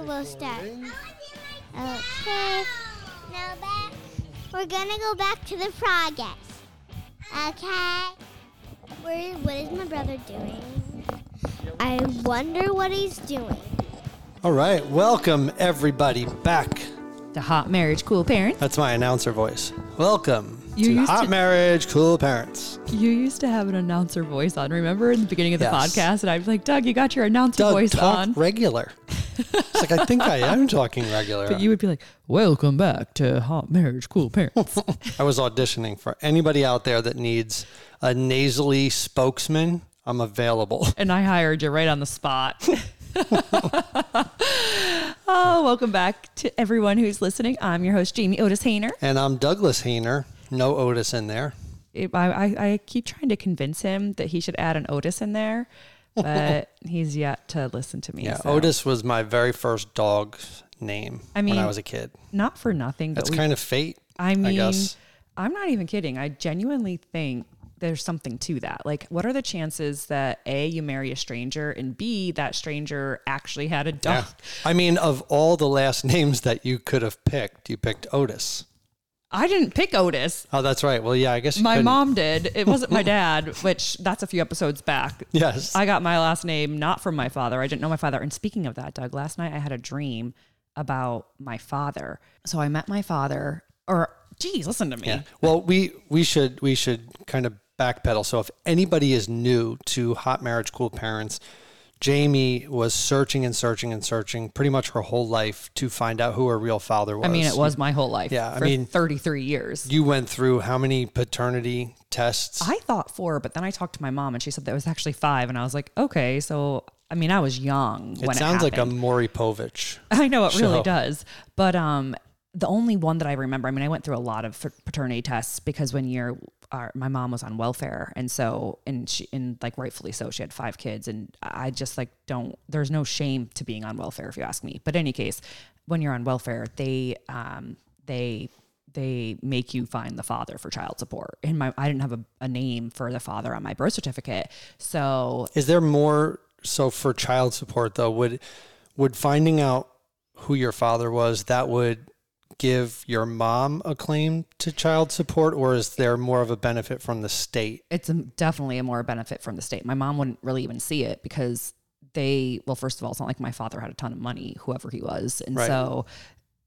We'll start. Okay. Now back. We're gonna go back to the progress. Okay. Where? What is my brother doing? I wonder what he's doing. All right, welcome everybody back. to Hot Marriage Cool Parents. That's my announcer voice. Welcome You to used Hot to- Marriage Cool Parents. You used to have an announcer voice on. Remember in the beginning of the Yes. podcast, and I was like, "Doug, you got your announcer Doug, voice talk on." regular. It's like I think I am talking regular. But you would be like, "Welcome back to Hot Marriage Cool Parents." I was auditioning for anybody out there that needs a nasally spokesman. I'm available. and I hired you right on the spot. oh, welcome back to everyone who's listening. I'm your host, Jamie Otis Hehner. And I'm Douglas Hehner. No Otis in there. I, I, I keep trying to convince him that he should add an Otis in there, but he's yet to listen to me. Yeah, so. Otis was my very first dog's name I when I was a kid. Not for nothing, but That's we kind of fate. I mean, guess. I'm not even kidding. I genuinely think there's something to that. Like, what are the chances that A, you marry a stranger, and B, that stranger actually had a dog? Yeah. I mean, of all the last names that you could have picked, you picked Otis. I didn't pick Otis. Oh, that's right. Well, yeah, I guess you My couldn't. mom did. It wasn't my dad, which that's a few episodes back. Yes. I got my last name not from my father. I didn't know my father. And speaking of that, Doug, last night I had a dream about my father. So I met my father, or geez, listen to me. Yeah. Well, we we should we should kind of backpedal. So if anybody is new to Hot Marriage Cool Parents, Jamie was searching and searching and searching pretty much her whole life to find out who her real father was. I mean, it was my whole life. Yeah, I mean- 33 years. You went through how many paternity tests? I thought four, but then I talked to my mom and she said that was actually five. And I was like, okay. So, I mean, I was young it sounds it like a. Maury Povich. I know it really does. But um, the only one that I remember, I mean, I went through a lot of paternity tests because when you're, our, my mom was on welfare. And so, and she, and like rightfully so, she had five kids. And I just like don't, there's no shame to being on welfare if you ask me. But in any case, when you're on welfare, they, um, they, they make you find the father for child support. And my, I didn't have a, a name for the father on my birth certificate. So Is there more so for child support though? Would would finding out who your father was that would give your mom a claim to child support or is there more of a benefit from the state? it's a, definitely a more benefit from the state. My mom wouldn't really even see it because they, well, first of all, it's not like my father had a ton of money, whoever he was. And Right. so,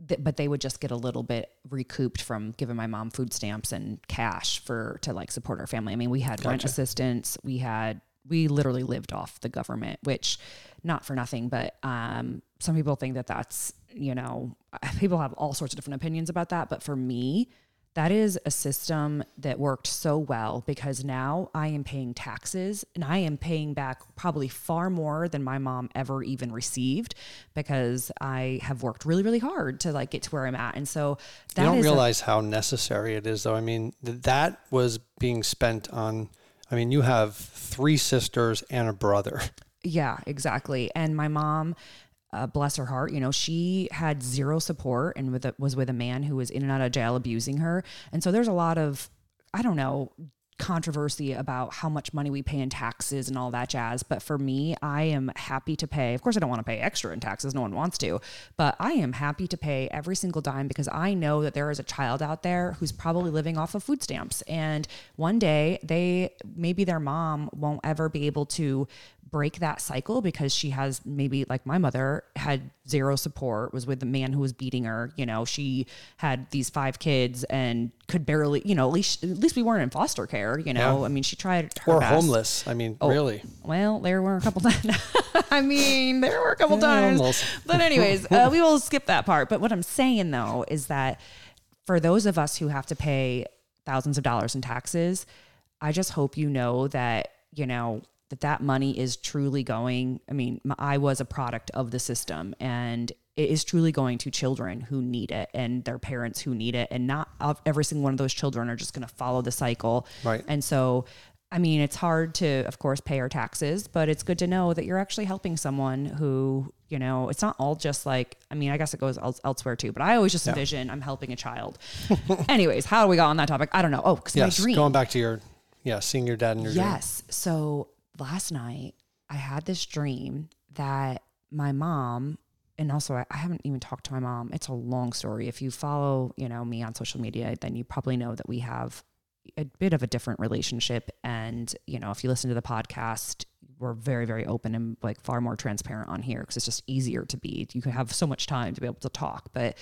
th- but they would just get a little bit recouped from giving my mom food stamps and cash for to like support our family. I mean, we had rent assistance, we had, we literally lived off the government, which not for nothing, but um, some people think that that's, you know, people have all sorts of different opinions about that. But for me, that is a system that worked so well because now I am paying taxes and I am paying back probably far more than my mom ever even received because I have worked really, really hard to like get to where I'm at. And so that you don't is a- realize how necessary it is though. I mean, th- that was being spent on I mean, you have three sisters and a brother. Yeah, exactly. And my mom, uh, bless her heart, you know, she had zero support and with a, was with a man who was in and out of jail abusing her. And so there's a lot of, I don't know, controversy about how much money we pay in taxes and all that jazz. But for me, I am happy to pay. Of course, I don't want to pay extra in taxes. No one wants to. But I am happy to pay every single dime because I know that there is a child out there who's probably living off of food stamps. And one day they, maybe their mom won't ever be able to break that cycle because she has maybe like my mother had zero support was with the man who was beating her you know she had these five kids and could barely you know at least at least we weren't in foster care you know Yeah. i mean she tried her Or best. homeless. I mean, Oh, really. well there were a couple times i mean there were a couple times almost. but anyways uh, we will skip that part but what i'm saying though is that for those of us who have to pay thousands of dollars in taxes i just hope you know that you know that that money is truly going i mean I was a product of the system and it is truly going to children who need it and their parents who need it and not every single one of those children are just going to follow the cycle Right. and so I mean, it's hard to, of course, pay our taxes, but it's good to know that you're actually helping someone who, you know, it's not all just like, I mean, I guess it goes el- elsewhere too, but I always just envision I'm helping a child. Anyways, how do we got on that topic? I don't know. Oh, because Yes. my dream. Going back to your yeah, seeing your dad in your dream. Yes. So last night I had this dream that my mom and also I, I haven't even talked to my mom. It's a long story. If you follow, you know, me on social media, then you probably know that we have a bit of a different relationship. And, you know, if you listen to the podcast, we're very, very open and like far more transparent on here because it's just easier to be. You can have so much time to be able to talk. But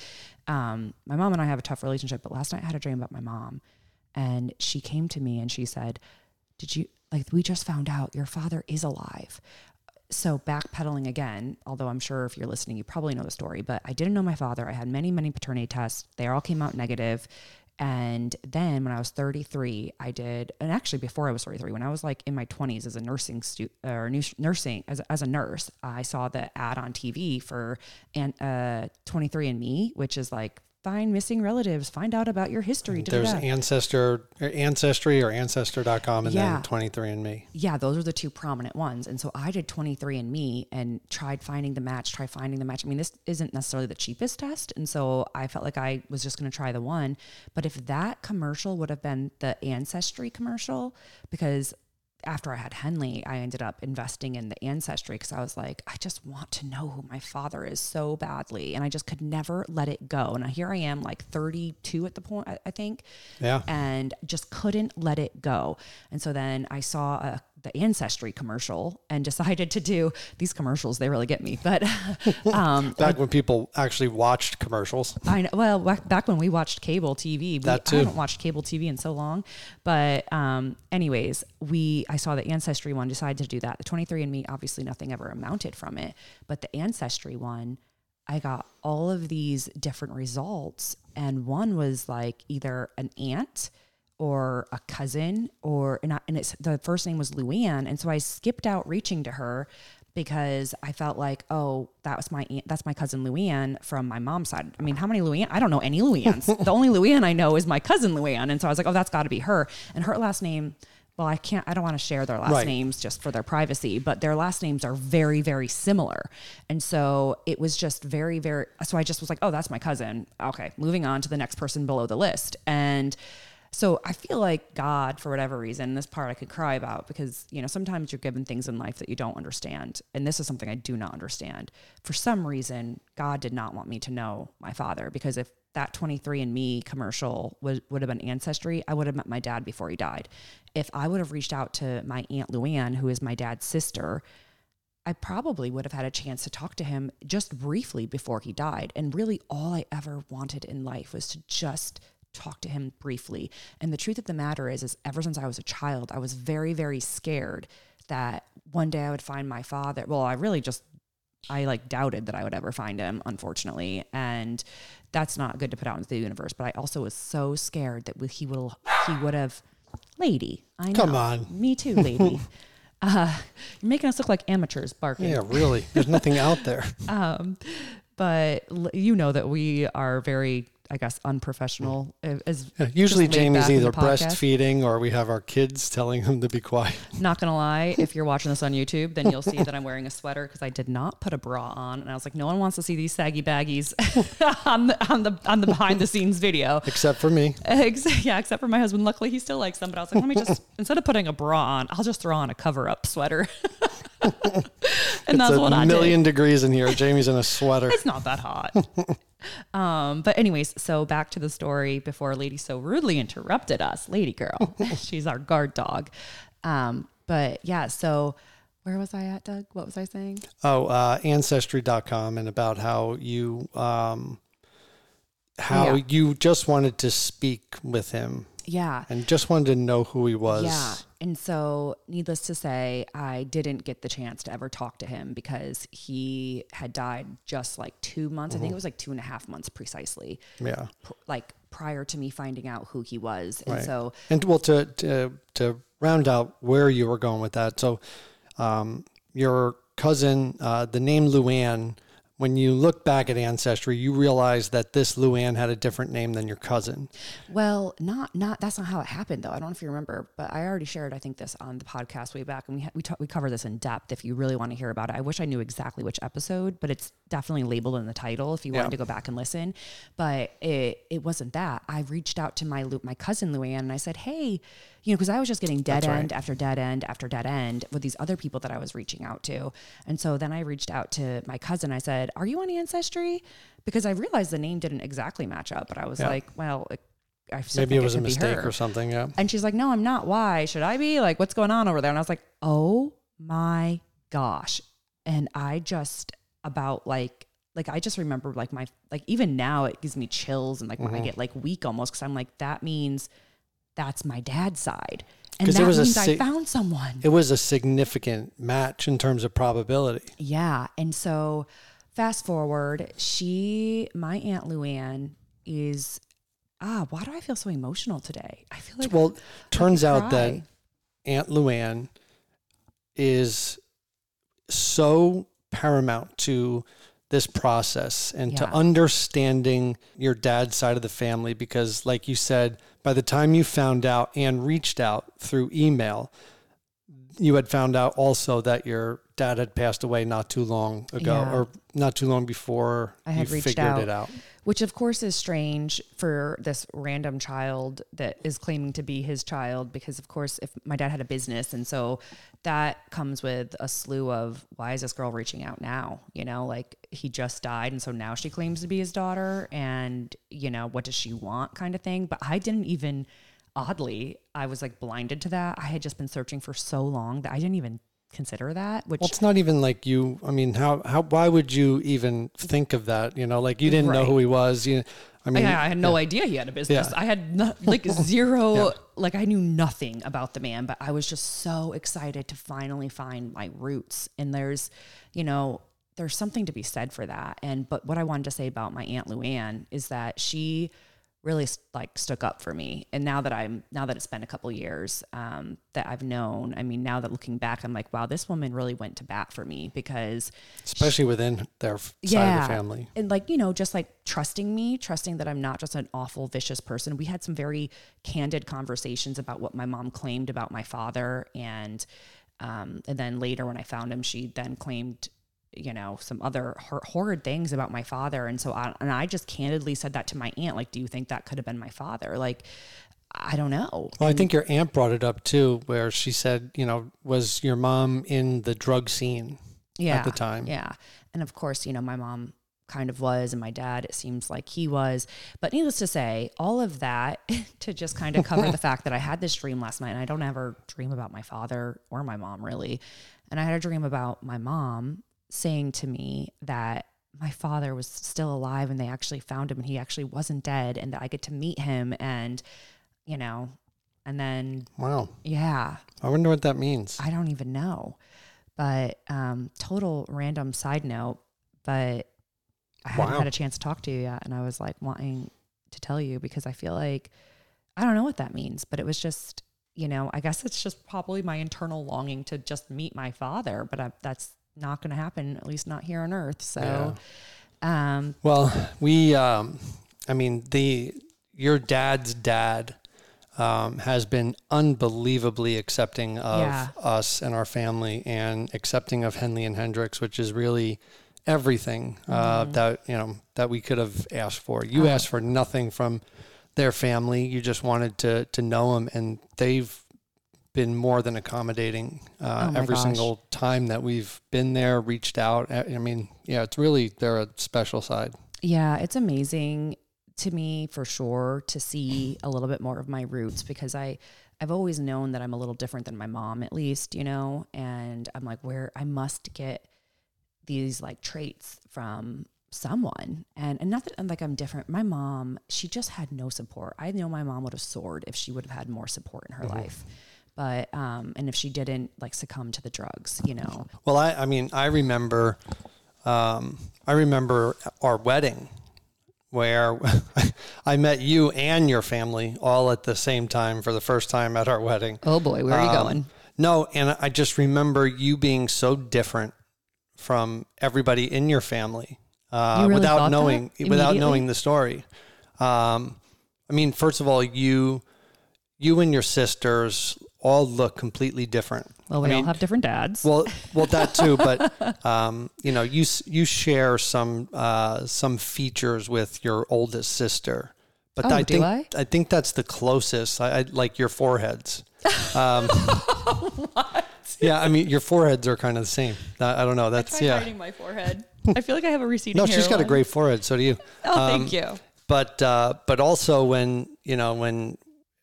um, my mom and I have a tough relationship. But last night I had a dream about my mom, and she came to me and she said, Did you like, we just found out your father is alive? So backpedaling again, although I'm sure if you're listening, you probably know the story, but I didn't know my father. I had many, many paternity tests. They all came out negative. And then when I was 33, I did, and actually before I was 33, when I was like in my 20s as a nursing stu- or nursing as, as a nurse, I saw the ad on TV for and uh, 23andMe, which is like find missing relatives, find out about your history. There's da-da-da. ancestor, or ancestry, or ancestor.com, and Yeah. then 23andMe. Yeah, those are the two prominent ones. And so I did 23andMe and tried finding the match, try finding the match. I mean, this isn't necessarily the cheapest test. And so I felt like I was just going to try the one. But if that commercial would have been the Ancestry commercial, because after I had Henley, I ended up investing in the ancestry because I was like, I just want to know who my father is so badly. And I just could never let it go. And here I am, like 32 at the point, I- I think Yeah. and just couldn't let it go. And so then I saw a, the ancestry commercial and decided to do these commercials. They really get me, but um, Back when people actually watched commercials. I know. Well, back back when we watched cable TV, we, That too. I haven't watched cable TV in so long. But, um, anyways, we I saw the ancestry one, decided to do that. The 23andMe, obviously, nothing ever amounted from it, but the ancestry one, I got all of these different results, and one was like either an aunt or a cousin or and, I, and it's the first name was Luann. And so I skipped out reaching to her because I felt like oh that was my aunt that's my cousin Luann from my mom's side. I mean how many Luann I don't know any Luanns. The only Luann I know is my cousin Luann. And so I was like oh that's got to be her. And her last name well I can't I don't want to share their last Right. names just for their privacy but their last names are very very similar. And so it was just very very so I just was like oh that's my cousin. Okay moving on to the next person below the list. And so I feel like God, for whatever reason, this part I could cry about because, you know, sometimes you're given things in life that you don't understand. And this is something I do not understand. For some reason, God did not want me to know my father because if that 23andMe commercial would, would have been Ancestry, I would have met my dad before he died. If I would have reached out to my Aunt Luann, who is my dad's sister, I probably would have had a chance to talk to him just briefly before he died. And really, all I ever wanted in life was to just talk to him briefly. And the truth of the matter is, is ever since I was a child, I was very, very scared that one day I would find my father. Well, I really just I like doubted that I would ever find him, unfortunately. And that's not good to put out into the universe. But I also was so scared that he will he would have lady. I know. Come on. Me too, lady. uh, you're making us look like amateurs barking. Yeah, really. There's nothing out there. Um, but you know that we are very, I guess, unprofessional. uh, As Yeah, usually Jamie's back in the either breastfeeding or we have our kids telling him to be quiet. Not gonna lie, if you're watching this on YouTube, then you'll see that I'm wearing a sweater because I did not put a bra on, and I was like, no one wants to see these saggy baggies on the on the on the behind the scenes video. Except for me. Yeah, except for my husband. Luckily, he still likes them. But I was like, let me just instead of putting a bra on, I'll just throw on a cover up sweater. and It's that's what a I million did. degrees in here. Jamie's in a sweater. It's not that hot. Um, but anyways, so back to the story before Lady so rudely interrupted us. Lady girl, she's our guard dog. Um, but yeah, so where was I at, Doug? What was I saying? Oh, uh, ancestry.com and about how you um, how Yeah. you just wanted to speak with him Yeah. and just wanted to know who he was. Yeah. And so, needless to say, I didn't get the chance to ever talk to him because he had died just like two months. I think it was like two and a half months precisely, Yeah. pr- like prior to me finding out who he was. And Right. so, And well, to, to to round out where you were going with that, so um, your cousin, uh, the name Luann, when you look back at ancestry, you realize that this Luann had a different name than your cousin. well, not not that's not how it happened though. I don't know if you remember, but I already shared I think this on the podcast way back, and we ha- we ta- we cover this in depth if you really want to hear about it. I wish I knew exactly which episode, but it's definitely labeled in the title if you Yeah. wanted to go back and listen. But it it wasn't that. I reached out to my my cousin Luann and I said, hey. You know, because I was just getting dead That's right. end after dead end after dead end with these other people that I was reaching out to. And so then I reached out to my cousin. I said, Are you on Ancestry? Because I realized the name didn't exactly match up, but I was Yeah. like, Well, it, I Maybe it was a mistake or something. Yeah. And she's like, No, I'm not. Why should I be? Like, what's going on over there? And I was like, Oh my gosh. And I just about like, like I just remember like my like even now it gives me chills and like Mm-hmm. when I get like weak almost because I'm like that means that's my dad's side. And that it was a means I found someone. It was a significant match in terms of probability. yeah. And so fast forward she my aunt Luann is ah why do I feel so emotional today? I feel like Well, turns could out that. Aunt Luann is so paramount to this process and to understanding your dad's side of the family because like you said by the time you found out and reached out through email you had found out also that your dad had passed away not too long ago Yeah. or not too long before I had you reached figured out. it out which of course is strange for this random child that is claiming to be his child because of course if my dad had a business and so that comes with a slew of why is this girl reaching out now? You know like he just died and so now she claims to be his daughter and you know what does she want kind of thing. But i didn't even oddly i was like blinded to that. I had just been searching for so long that i didn't even consider that which Well, it's not even like you. I mean, how how why would you even think of that? You know, like you didn't know who he was. You, I mean, yeah, I had no idea he had a business. Yeah. I had no, like zero, Yeah. like I knew nothing about the man, but I was just so excited to finally find my roots. And there's, you know, there's something to be said for that. And but what I wanted to say about my aunt Luann is that she really like stuck up for me. And now that I'm now that it's been a couple years um, that I've known, I mean, now that looking back, I'm like, wow, this woman really went to bat for me because especially within their f- side of the family. and like, you know, just like trusting me, trusting that I'm not just an awful, vicious person. We had some very candid conversations about what my mom claimed about my father. And, um, and then later when I found him, she then claimed, you know, some other hor- horrid things about my father. And so I, and I just candidly said that to my aunt, like, do you think that could have been my father? Like, I don't know. Well, I think your aunt brought it up too, where she said, you know, was your mom in the drug scene yeah, at the time? Yeah. And of course, you know, my mom kind of was, and my dad, it seems like he was. But needless to say, all of that to just kind of cover the fact that I had this dream last night, and I don't ever dream about my father or my mom really. And I had a dream about my mom saying to me that my father was still alive and they actually found him and he actually wasn't dead and that I get to meet him and, you know, and then, Wow. yeah, I wonder what that means. I don't even know. But um, total random side note, but I hadn't had a chance to talk to you yet, and I was like wanting to tell you because I feel like I don't know what that means, but it was just you know I guess it's just probably my internal longing to just meet my father, but I, that's not going to happen, at least not here on Earth. So, um, Well, we, um, I mean, the your dad's dad um, has been unbelievably accepting of Yeah. us and our family, and accepting of Henley and Hendrix, which is really everything uh, that you know that we could have asked for. You asked for nothing from their family; you just wanted to to know them, and they've been more than accommodating uh, Oh every gosh. single time that we've been there, reached out. I mean, yeah, it's really they're a special side. Yeah, it's amazing to me for sure to see a little bit more of my roots because I I've always known that I'm a little different than my mom at least, you know, and I'm like where I must get these like traits from someone and and not that I'm like I'm different. My mom, she just had no support. I know my mom would have soared if she would have had more support in her life. But um and if she didn't like succumb to the drugs, you know. Well, I, I mean, I remember, um, I remember our wedding where I met you and your family all at the same time for the first time at our wedding. Oh boy, where are you Um, going? No, and I just remember you being so different from everybody in your family uh, You really without knowing without knowing the story. Um, I mean, first of all, you you and your sisters all look completely different. Well, we I all mean, have different dads. well, well, that too, but um, you know, you you share some uh, some features with your oldest sister, but Oh, I do think I? I think that's the closest. I, I like your foreheads. Um, Yeah, I mean your foreheads are kind of the same. I, I don't know. That's yeah. my forehead. I feel like I have a receding No, she's got a great forehead. So do you. Oh, Um, thank you. But uh, but also when you know when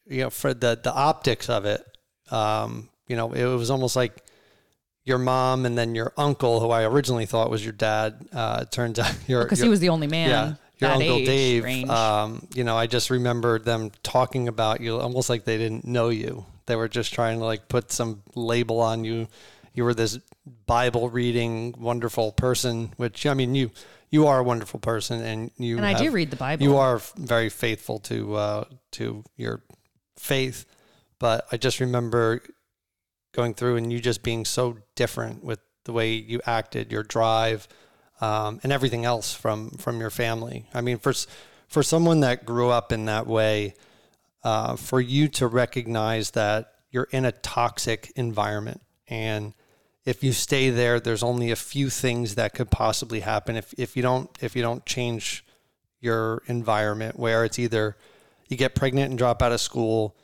you know for the the optics of it, um, you know it was almost like your mom and then your uncle, who I originally thought was your dad. Uh, turns out your Because your- he was the only man. yeah, your uncle age Dave. Um, you know, I just remembered them talking about you almost like they didn't know you. They were just trying to like put some label on you. You were this Bible reading wonderful person, which I mean you you are a wonderful person, and you and I do read the Bible. You are very faithful to uh, to your faith, but I just remember going through and you just being so different with the way you acted, your drive, um, and everything else from from your family. I mean, for for someone that grew up in that way, uh, for you to recognize that you're in a toxic environment and if you stay there there's only a few things that could possibly happen if, if you don't if you don't change your environment where it's either you get pregnant and drop out of school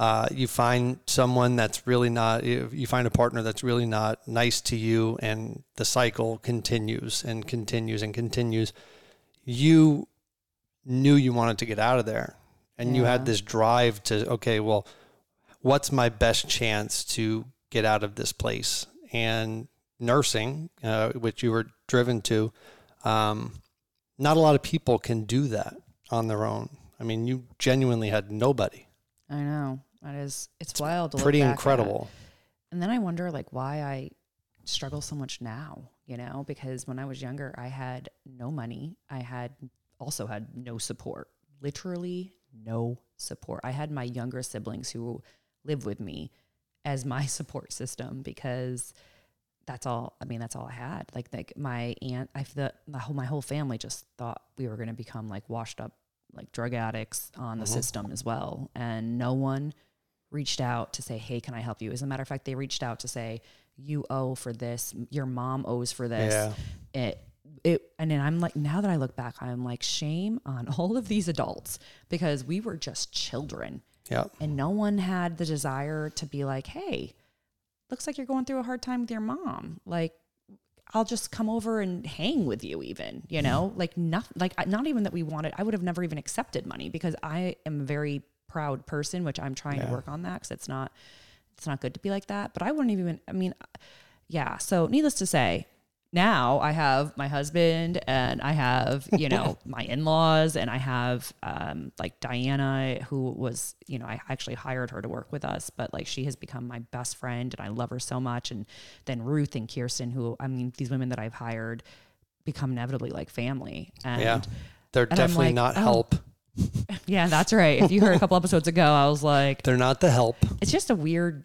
uh, you find someone that's really not you find a partner that's really not nice to you and the cycle continues and continues and continues. You knew you wanted to get out of there and you had this drive to okay well what's my best chance to get out of this place? And nursing uh, which you were driven to um, not a lot of people can do that on their own. I mean you genuinely had nobody. I know. That is, it's, wild. Pretty incredible And then I wonder like why I struggle so much now, you know, because when I was younger, I had no money. I had also had no support, literally no support. I had my younger siblings who lived with me as my support system because that's all, I mean, that's all I had. Like, like my aunt, I, the, the whole, my whole family just thought we were going to become like washed up, like drug addicts on the mm-hmm. system as well. And no one, reached out to say, "Hey, can I help you?" As a matter of fact, they reached out to say, "You owe for this. Your mom owes for this." Yeah. It it and then I'm like now that I look back, I'm like shame on all of these adults because we were just children yeah and no one had the desire to be like, "Hey, looks like you're going through a hard time with your mom." Like I'll just come over and hang with you even, you know? Mm. Like not like not even that we wanted. I would have never even accepted money because I am very proud person, which I'm trying to work on that cuz it's not it's not good to be like that, but I wouldn't even I mean yeah, so needless to say, now I have my husband and I have, you know, my in-laws and I have um like Diana who was, you know, I actually hired her to work with us, but like she has become my best friend and I love her so much. And then Ruth and Kirsten who I mean these women that I've hired become inevitably like family. And yeah they're I'm definitely like, not oh. help yeah, that's right. If you heard a couple episodes ago, I was like they're not the help it's just a weird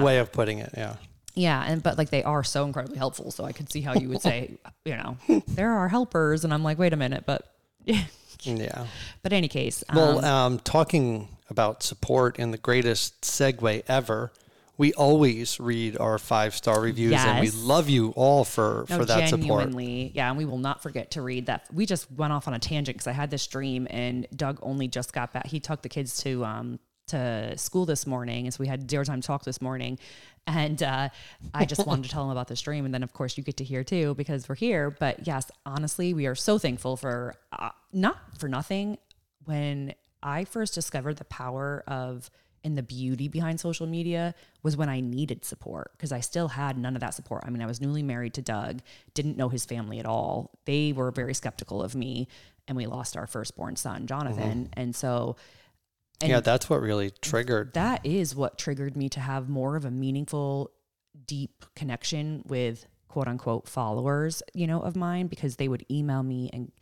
way of putting it yeah Yeah, and but like they are so incredibly helpful. So I could see how you would say, you know, there are helpers, and I'm like, wait a minute, but yeah. yeah But any case, Well, um, um, talking about support in the greatest segue ever, we always read our five star reviews, and we love you all for no, for that support. genuinely, yeah, and we will not forget to read that. We just went off on a tangent because I had this dream, and Doug only just got back. He took the kids to um to school this morning, and so we had zero time talk this morning. And uh, I just wanted to tell him about this dream, and then of course you get to hear too because we're here. But yes, honestly, we are so thankful for uh, not for nothing. When I first discovered the power of and the beauty behind social media was when I needed support because I still had none of that support. I mean, I was newly married to Doug, didn't know his family at all. They were very skeptical of me, and we lost our firstborn son, Jonathan. Mm-hmm. And so, and yeah, that's what really triggered. that is what triggered me to have more of a meaningful, deep connection with quote unquote followers, you know, of mine because they would email me and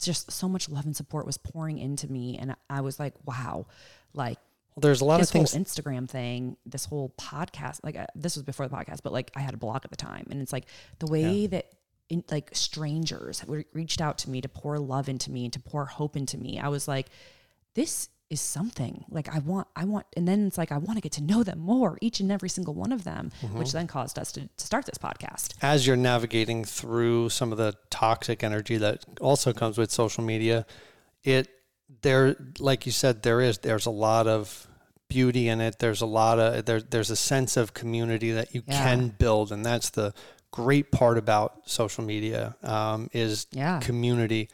just so much love and support was pouring into me. And I was like, wow, like Well, there's a lot this of things. whole Instagram thing, this whole podcast, like uh, this was before the podcast, but like I had a blog at the time, and it's like the way that in, like strangers re- reached out to me to pour love into me and to pour hope into me. I was like, this is something. Like I want, I want, and then it's like I want to get to know them more, each and every single one of them, Mm-hmm. which then caused us to, to start this podcast. as you're navigating through some of the toxic energy that also comes with social media, it there, like you said, there is there's a lot of beauty in it. There's a lot of there, there's a sense of community that you Yeah. can build, and that's the great part about social media um, is Yeah. community,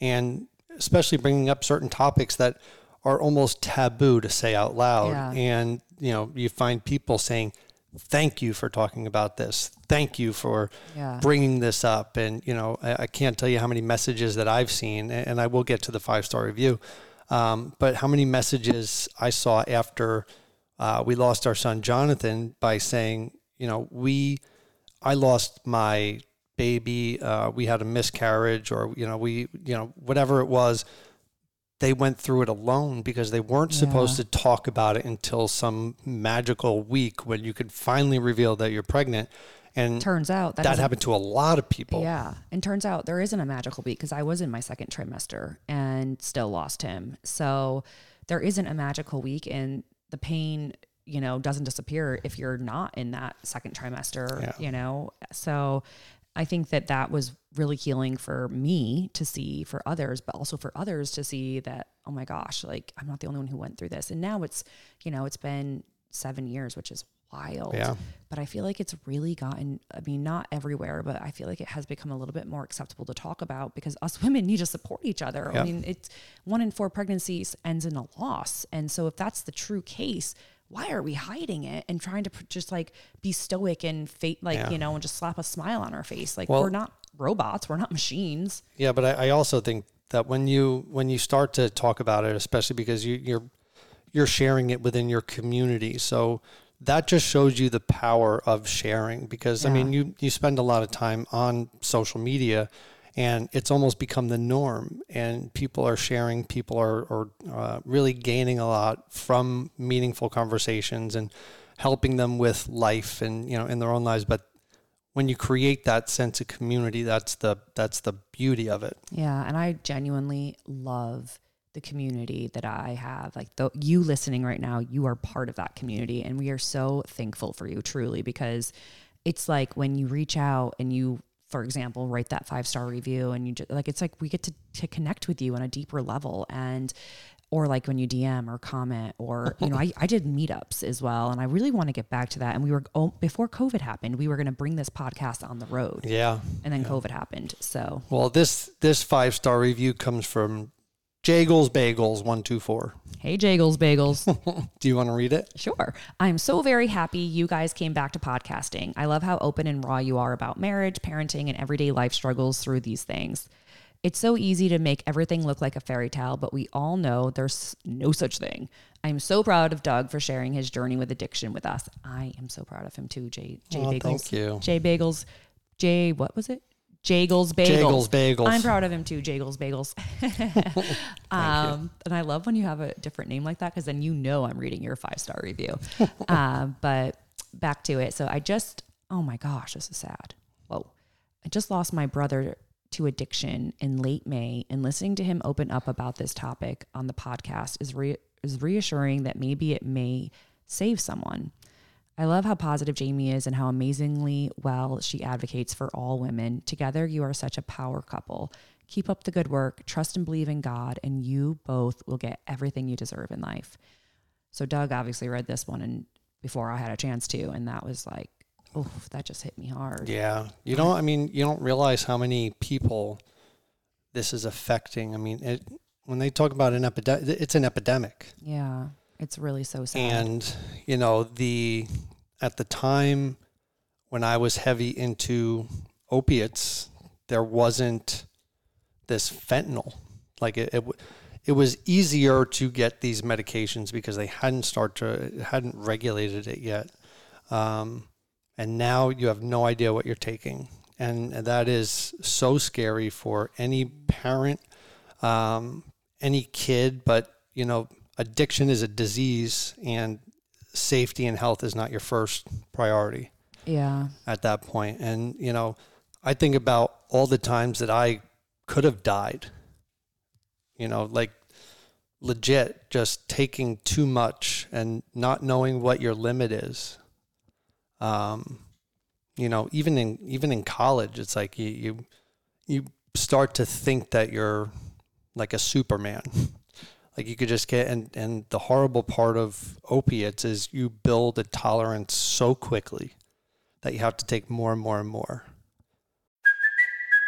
and especially bringing up certain topics that are almost taboo to say out loud. Yeah. And you know, you find people saying, "Thank you for talking about this. Thank you for." Yeah. bringing this up. And, you know, I, I can't tell you how many messages that I've seen, and I will get to the five star review, um, but how many messages I saw after uh, we lost our son Jonathan by saying, you know, we, I lost my baby, uh, we had a miscarriage, or, you know, we, you know, whatever it was. They went through it alone because they weren't supposed to talk about it until some magical week when you could finally reveal that you're pregnant. And Turns out that, that happened to a lot of people. Yeah. And turns out there isn't a magical week because I was in my second trimester and still lost him. So there isn't a magical week and the pain, you know, doesn't disappear if you're not in that second trimester, Yeah. you know? So I think that that was really healing for me to see for others, but also for others to see that, oh my gosh, like I'm not the only one who went through this. And now it's, you know, it's been seven years, which is wild Yeah. but I feel like it's really gotten, I mean, not everywhere, but I feel like it has become a little bit more acceptable to talk about because us women need to support each other. Yeah. I mean, it's one in four pregnancies ends in a loss. And so if that's the true case, why are we hiding it and trying to pr- just like be stoic and fate, like, Yeah. you know, and just slap a smile on our face? Like, Well- we're not robots, we're not machines. Yeah, but I, I also think that when you when you start to talk about it, especially because you, you're you're sharing it within your community, so that just shows you the power of sharing. Because I mean, you you spend a lot of time on social media, and it's almost become the norm. And people are sharing, people are are uh, really gaining a lot from meaningful conversations and helping them with life and you know in their own lives, but when you create that sense of community that's the that's the beauty of it Yeah, and I genuinely love the community that I have. Like the, you listening right now, you are part of that community, and we are so thankful for you, truly, because it's like when you reach out and you, for example, write that five star review, and you just like it's like we get to to connect with you on a deeper level, and or like when you DM or comment, or you know, I, I did meetups as well, and I really want to get back to that. And we were oh, before COVID happened, we were going to bring this podcast on the road, yeah and then COVID happened, so. well this this five star review comes from jagels bagels 124 Hey, Jagels Bagels. do you want to read it Sure. I'm so very happy you guys came back to podcasting. I love how open and raw you are about marriage, parenting, and everyday life struggles through these things. It's so easy to make everything look like a fairy tale, but we all know there's no such thing. I'm so proud of Doug for sharing his journey with addiction with us. I am so proud of him too, Jay, Jay Oh, Bagels. thank you. Jay Bagels. Jay, what was it? Jagels Bagels. Jagels Bagels. I'm proud of him too, Jagels Bagels. um, and I love when you have a different name like that because then you know I'm reading your five star review. um, but back to it. So I just, oh my gosh, this is sad. Whoa. I just lost my brother to addiction in late May, and listening to him open up about this topic on the podcast is re- is reassuring that maybe it may save someone. I love how positive Jamie is and how amazingly well she advocates for all women. Together, you are such a power couple. Keep up the good work, trust and believe in God, and you both will get everything you deserve in life. So, Doug obviously read this one and before I had a chance to, and that was like, oh, that just hit me hard. yeah you don't i mean you don't realize how many people this is affecting i mean it when they talk about an epidemic it's an epidemic Yeah, it's really so sad. and you know the at the time when i was heavy into opiates there wasn't this fentanyl. Like it, it it was easier to get these medications because they hadn't start to hadn't regulated it yet. Um, and now you have no idea what you're taking. And that is so scary for any parent um, any kid but you know addiction is a disease and safety and health is not your first priority yeah, at that point. And you know i think about all the times that i could have died you know like legit just taking too much and not knowing what your limit is. Um you know even in even in college it's like you you, you start to think that you're like a superman Like you could just get and and the horrible part of opiates is you build a tolerance so quickly that you have to take more and more and more.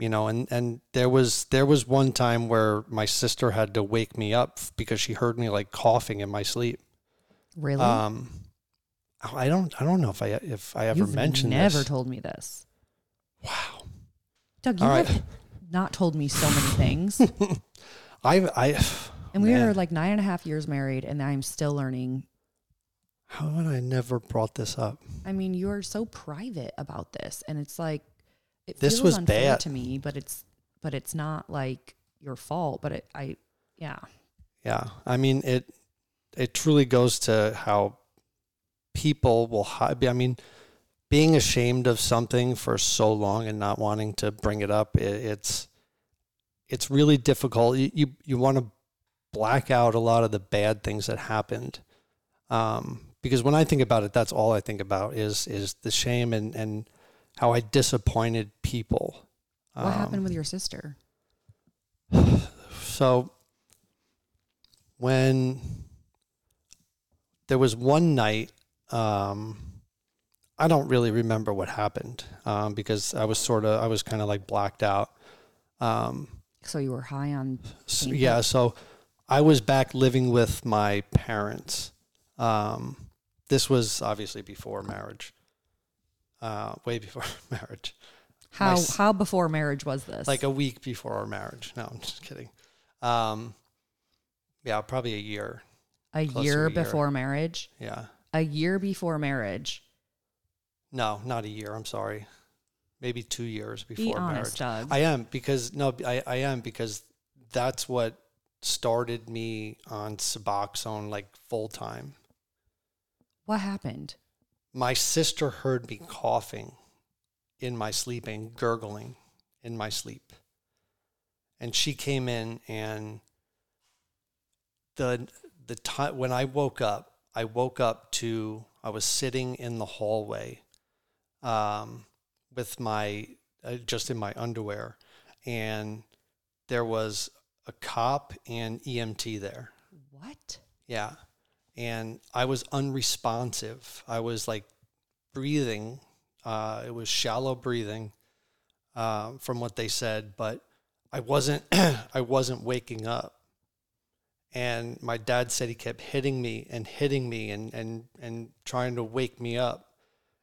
you know, and and there was there was one time where my sister had to wake me up because she heard me like coughing in my sleep. Really? Um, I don't I don't know if I if I ever You've mentioned never this. told me this. wow. Doug, you All have right. not told me so many things. I I And we man, are like nine and a half years married, and I'm still learning. how had I never brought this up? I mean, you're so private about this, and it's like it This feels was unfair bad. to me, but it's but it's not like your fault. But it, I, yeah, Yeah, I mean it. It truly goes to how people will hide. I mean, being ashamed of something for so long and not wanting to bring it up, it, it's it's really difficult. You you, you want to black out a lot of the bad things that happened, um, because when I think about it, that's all I think about is is the shame and and how I disappointed people. what Um, happened with your sister? so when there was one night, um, I don't really remember what happened um, because I was sort of I was kind of like blacked out. Um, So you were high on so, yeah, so I was back living with my parents. Um, this was obviously before marriage, uh, way before marriage. how s- how before marriage was this? like a week before our marriage. No, I'm just kidding. Um, yeah, probably a year. a year a year. before marriage. Yeah. A year before marriage. No, not a year. I'm sorry. Maybe two years before Be honest, marriage. Doug. I am because no, I, I am because that's what started me on Suboxone like full time. what happened? My sister heard me coughing in my sleep and gurgling in my sleep. And she came in and the the time when I woke up, I woke up to I was sitting in the hallway um, with my uh, just in my underwear and there was a cop and EMT there. What? Yeah. And I was unresponsive. I was like breathing. Uh, it was shallow breathing um, from what they said, but I wasn't. I wasn't waking up. And my dad said he kept hitting me and hitting me and and and trying to wake me up.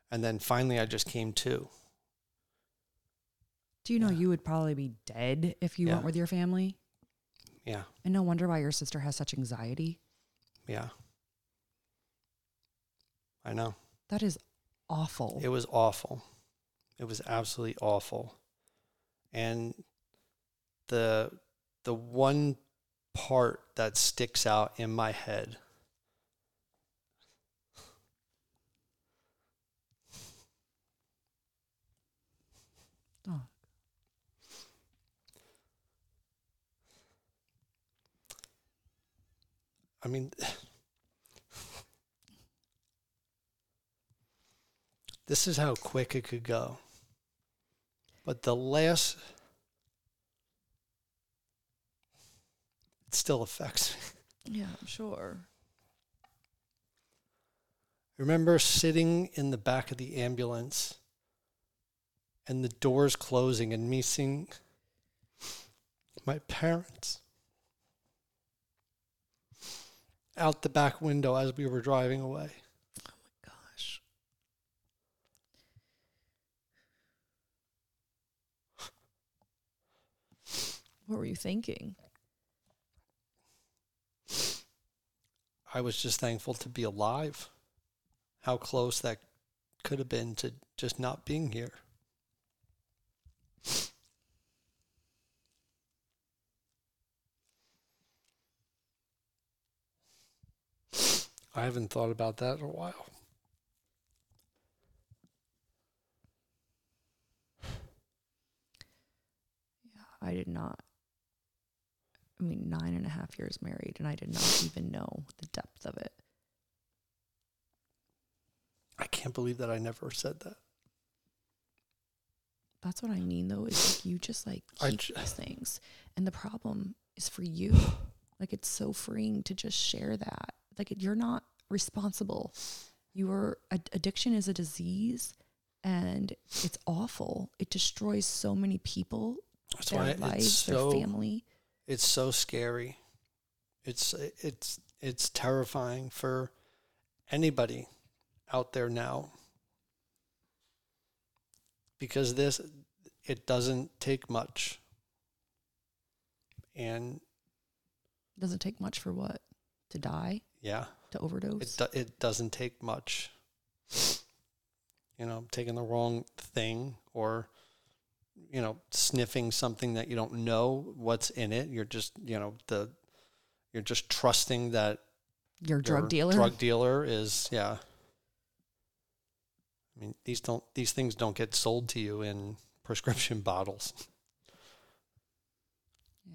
And then finally, I just came to. Do you know you would probably be dead if you Yeah. went with your family? Yeah, And no wonder why your sister has such anxiety. yeah. I know. That is awful. It was awful. It was absolutely awful. And the the one part that sticks out in my head oh, I mean this is how quick it could go. But the last it still affects me. yeah, I'm sure. remember sitting in the back of the ambulance and the doors closing and me seeing my parents out the back window as we were driving away. What were you thinking? I was just thankful to be alive. How close that could have been to just not being here. I haven't thought about that in a while. Yeah, I did not. I mean, nine and a half years married, and I did not even know the depth of it. I can't believe that I never said that. That's what I mean, though, is like you just like keep j- these things, and the problem is for you. Like it's so freeing to just share that. Like you're not responsible. Your ad- addiction is a disease, and it's awful. It destroys so many people, That's their lives, so their family. It's so scary. It's it's it's terrifying for anybody out there now. Because this it doesn't take much. And Doesn't take much for what to die, yeah, to it overdose. do, it doesn't take much. You know, taking the wrong thing or you know, sniffing something that you don't know what's in it. You're just, you know, the you're just trusting that Your drug your dealer. drug dealer is yeah. I mean, these don't these things don't get sold to you in prescription bottles.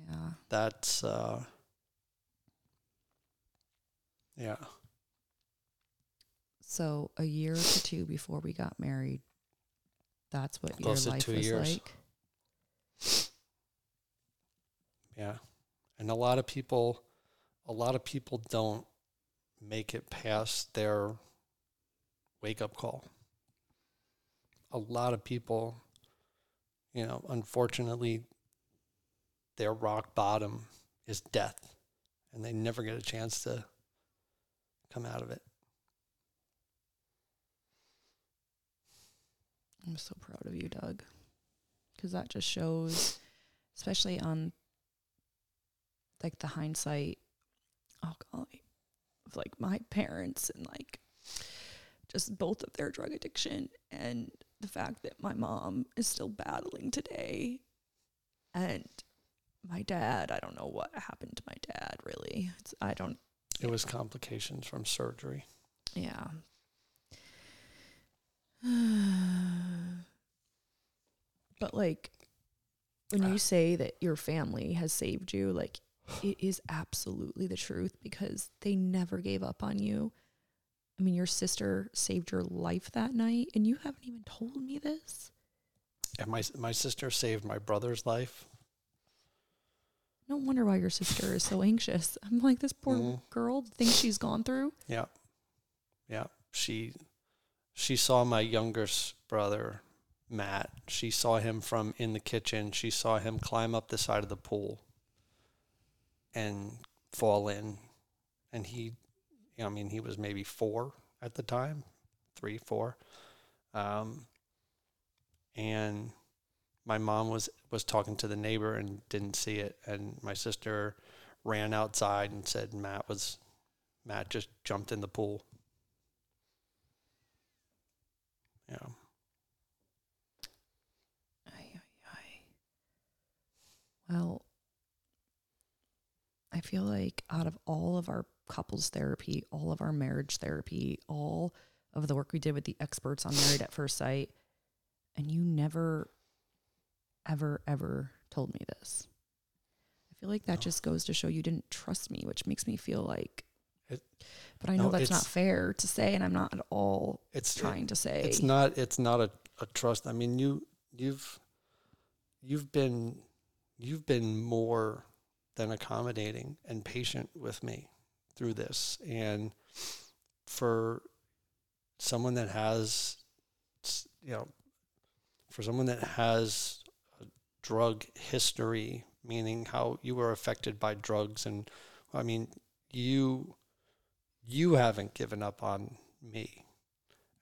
Yeah. That's uh yeah. So a year to two before we got married, that's what Close your life was years. like. Yeah. And a lot of people a lot of people don't make it past their wake up call. A lot of people, you know, unfortunately their rock bottom is death and they never get a chance to come out of it. I'm so proud of you, Doug. Because that just shows, especially on like the hindsight, oh golly, of like my parents and like just both of their drug addiction and the fact that my mom is still battling today. And my dad, I don't know what happened to my dad really. It's, I don't It was complications from surgery. Yeah. but like when you say that your family has saved you, like it is absolutely the truth because they never gave up on you. I mean, your sister saved your life that night and you haven't even told me this. And my my sister saved my brother's life. No wonder why your sister is so anxious. I'm like, this poor Mhm. girl, things she's gone through. Yeah. Yeah. She she saw my youngest brother, Matt. She saw him from in the kitchen. She saw him climb up the side of the pool and fall in. And he I mean, he was maybe four at the time, three, four. Um, and my mom was was talking to the neighbor and didn't see it and my sister ran outside and said Matt was Matt just jumped in the pool. Yeah. Ay, ay, ay. Well, I feel like out of all of our couples therapy, all of our marriage therapy, all of the work we did with the experts on Married at First Sight, and you never, ever, ever told me this. I feel like that just goes to show you didn't trust me, which makes me feel like. It- but I know no, that's not fair to say, and I'm not at all It's trying to say. It's not it's not a, a trust. I mean you you've you've been you've been more than accommodating and patient with me through this. And for someone that has you know for someone that has a drug history, meaning how you were affected by drugs and I mean you you haven't given up on me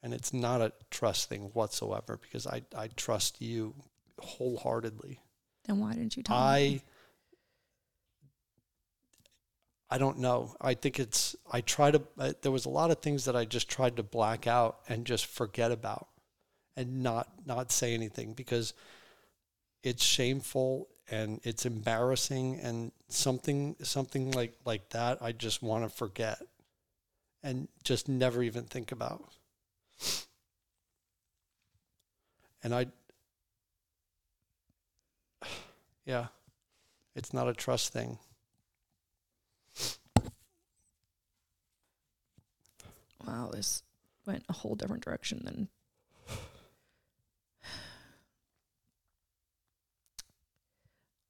and it's not a trust thing whatsoever because I, I trust you wholeheartedly. then why didn't you tell me? I I don't know. I think it's I try to uh, there was a lot of things that I just tried to black out and just forget about and not not say anything because it's shameful and it's embarrassing and something something like like that I just want to forget. And just never even think about. And I, yeah, it's not a trust thing. Wow, this went a whole different direction than.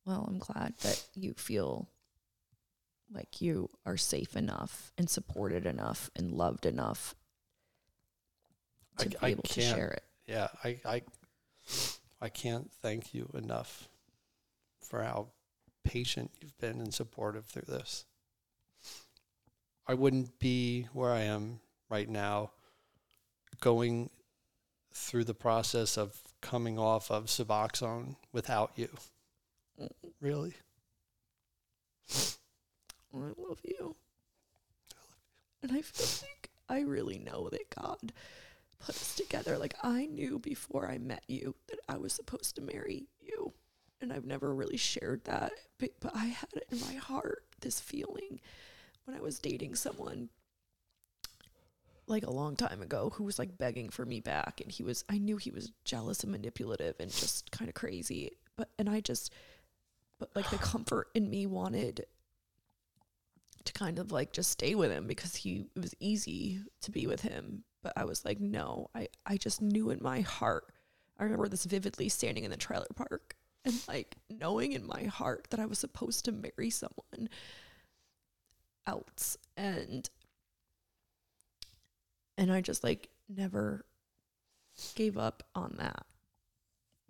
Well, I'm glad that you feel like you are safe enough and supported enough and loved enough I- to be I able to share it. Yeah, I, I, I can't thank you enough for how patient you've been and supportive through this. I wouldn't be where I am right now going through the process of coming off of Suboxone without you. Really? I love you. And I feel like I really know that God put us together. Like I knew before I met you that I was supposed to marry you. And I've never really shared that. But, but I had it in my heart, this feeling when I was dating someone like a long time ago who was like begging for me back and he was I knew he was jealous and manipulative and just kind of crazy. But and I just but like the comfort in me wanted to kind of like just stay with him because he it was easy to be with him. But i was like no i i just knew in my heart i remember this vividly standing in the trailer park and like knowing in my heart that i was supposed to marry someone else. And and i just like never gave up on that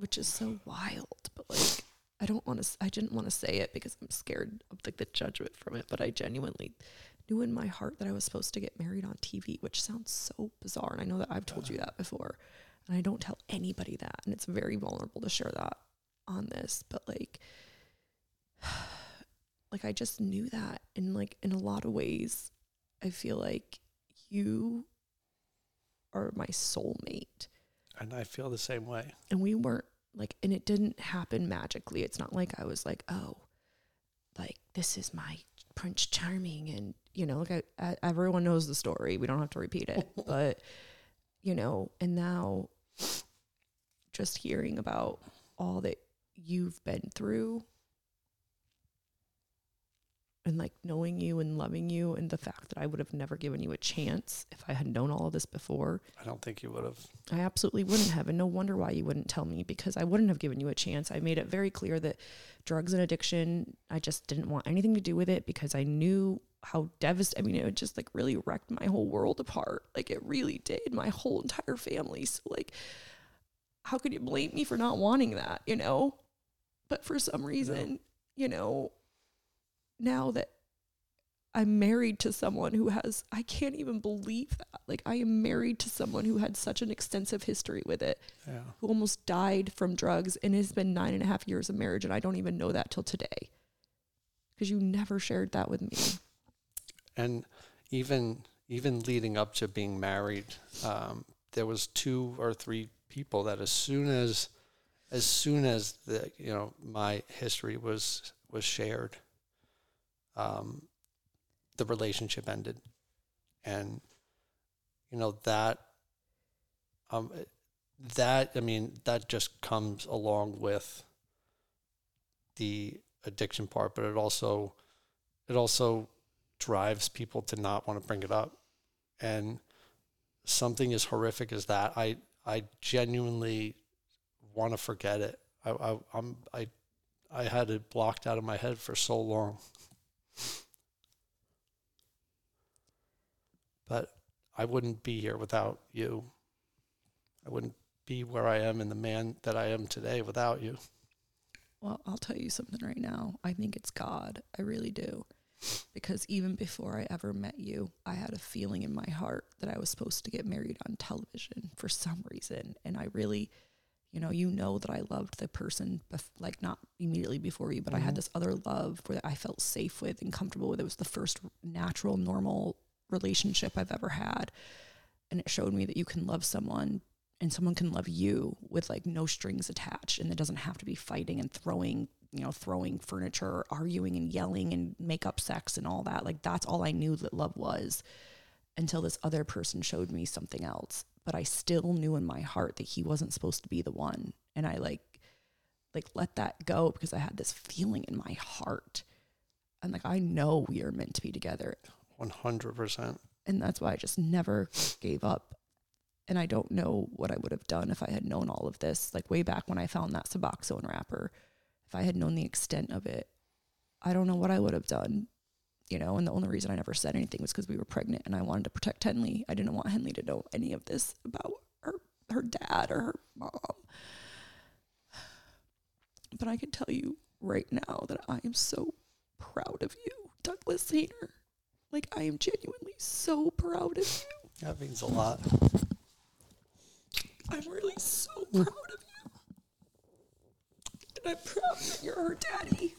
which is so wild. But like I don't want to. I didn't want to say it because I'm scared of like the judgment from it. But I genuinely knew in my heart that I was supposed to get married on TV, which sounds so bizarre. And I know that I've told you that before, and I don't tell anybody that, and it's very vulnerable to share that on this. But like, like I just knew that, and like in a lot of ways, I feel like you are my soulmate And I feel the same way. and we weren't like and it didn't happen magically. It's not like i was like oh like this is my prince charming and you know like I, I, everyone knows the story. We don't have to repeat it. But you know and now just hearing about all that you've been through and like knowing you and loving you and the fact that I would have never given you a chance if I had known all of this before I don't think you would have. I absolutely wouldn't have. And no wonder why you wouldn't tell me because I wouldn't have given you a chance. I made it very clear that drugs and addiction, I just didn't want anything to do with it because I knew how devastating. I mean, it just like really wrecked my whole world apart. Like it really did, my whole entire family. So, like, how could you blame me for not wanting that, you know? But for some reason, you know, now that I'm married to someone who has, I can't even believe that. Like, I am married to someone who had such an extensive history with it, Yeah. who almost died from drugs, and it's been nine and a half years of marriage, and I don't even know that till today. Because you never shared that with me. and even even leading up to being married, um, there was two or three people that as soon as as soon as the you know my history was was shared, um, the relationship ended, and you know that um that I mean that just comes along with the addiction part, but it also it also drives people to not want to bring it up. And something as horrific as that, I I genuinely want to forget it. I, I I'm I I had it blocked out of my head for so long. But I wouldn't be here without you. I wouldn't be where I am and the man that I am today without you. Well, I'll tell you something right now. I think it's God. I really do. Because even before I ever met you, I had a feeling in my heart that I was supposed to get married on television for some reason. And I really, you know, you know that I loved the person, bef- like not immediately before you, but I had mm-hmm. this other love where I felt safe with and comfortable with. It was the first natural, normal relationship I've ever had. And it showed me that you can love someone and someone can love you with like no strings attached and it doesn't have to be fighting and throwing you know throwing furniture or arguing and yelling and make up sex and all that like that's all i knew that love was until this other person showed me something else. But I still knew in my heart that he wasn't supposed to be the one. And I like like let that go because I had this feeling in my heart. And like I know we are meant to be together. 100%. And that's why I just never gave up. And I don't know what I would have done if I had known all of this. Like way back when I found that Suboxone wrapper, if I had known the extent of it, I don't know what I would have done. You know, and the only reason I never said anything was because we were pregnant and I wanted to protect Henley. I didn't want Henley to know any of this about her her dad or her mom. But I can tell you right now that I am so proud of you, Douglas Hehner. Like I am genuinely so proud of you. That means a lot. I'm really so proud of you. And I'm proud that you're her daddy.